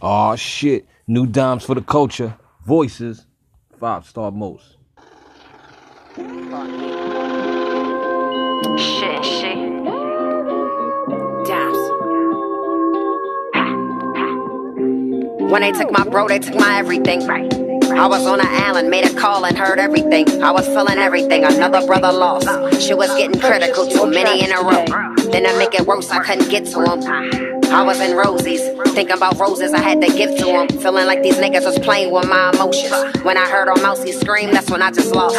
Aw, shit. New dimes for the culture. Voices. Five star most. Shit, shit. When they took my bro, they took my everything. I was on an island, made a call and heard everything. I was feeling everything. Another brother lost. She was getting critical, too many in a row. Then to make it worse, I couldn't get to him. I was in Rosie's, thinking about roses I had to give to him. Feeling like these niggas was playing with my emotions. When I heard on Mousy scream, that's when I just lost.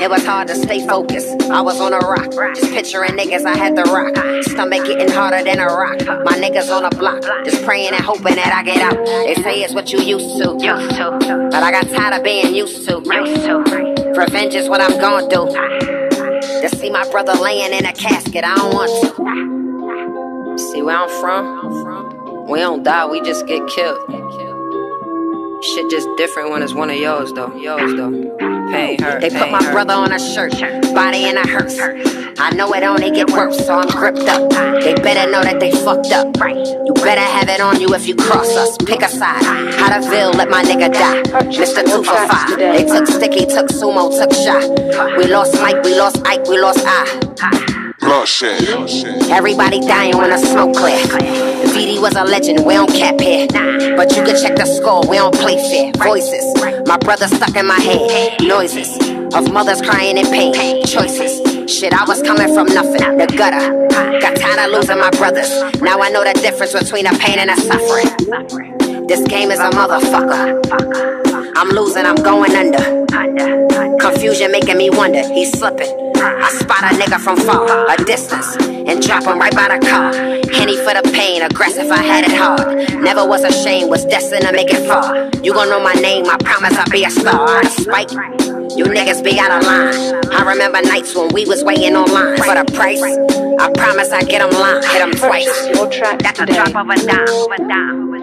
It was hard to stay focused. I was on a rock. Just picturing niggas I had to rock. Stomach getting harder than a rock. My niggas on a block. Just praying and hoping that I get out. They say it's what you used to. Used to. But I got tired of being used to. Used to. Revenge is what I'm gonna do. To see my brother laying in a casket, I don't want to. See where I'm from? We don't die, we just get killed. Shit just different when it's one of yours though. Yours though. Pain hurt. They put my hurt. brother on a shirt, body in a hearse. I know it only get worse, so I'm gripped up. They better know that they fucked up. You better have it on you if you cross us. Pick a side. How to feel, let my nigga die. Mr. 245. They took Sticky, took Sumo, took Shot. We lost Mike, we lost Ike, we lost I. Bloodshed. Everybody dying when the smoke clear. VD was a legend, we don't cap here. But you can check the score, we don't play fair. Voices, my brother stuck in my head. Noises of mothers crying in pain. Choices. Shit, I was coming from nothing, the gutter. Got tired of losing my brothers. Now I know the difference between a pain and a suffering. This game is a motherfucker. I'm losing, I'm going under. Confusion making me wonder, he's slipping. I spot a nigga from far, a distance, and drop him right by the car. Henny for the pain, aggressive, I had it hard. Never was ashamed, was destined to make it far. You gon' know my name, I promise I'll be a star. Spite, you niggas be out of line. I remember nights when we was waiting online for the price. I promise I get them line, hit them twice. That's a drop of a dime, of a dime.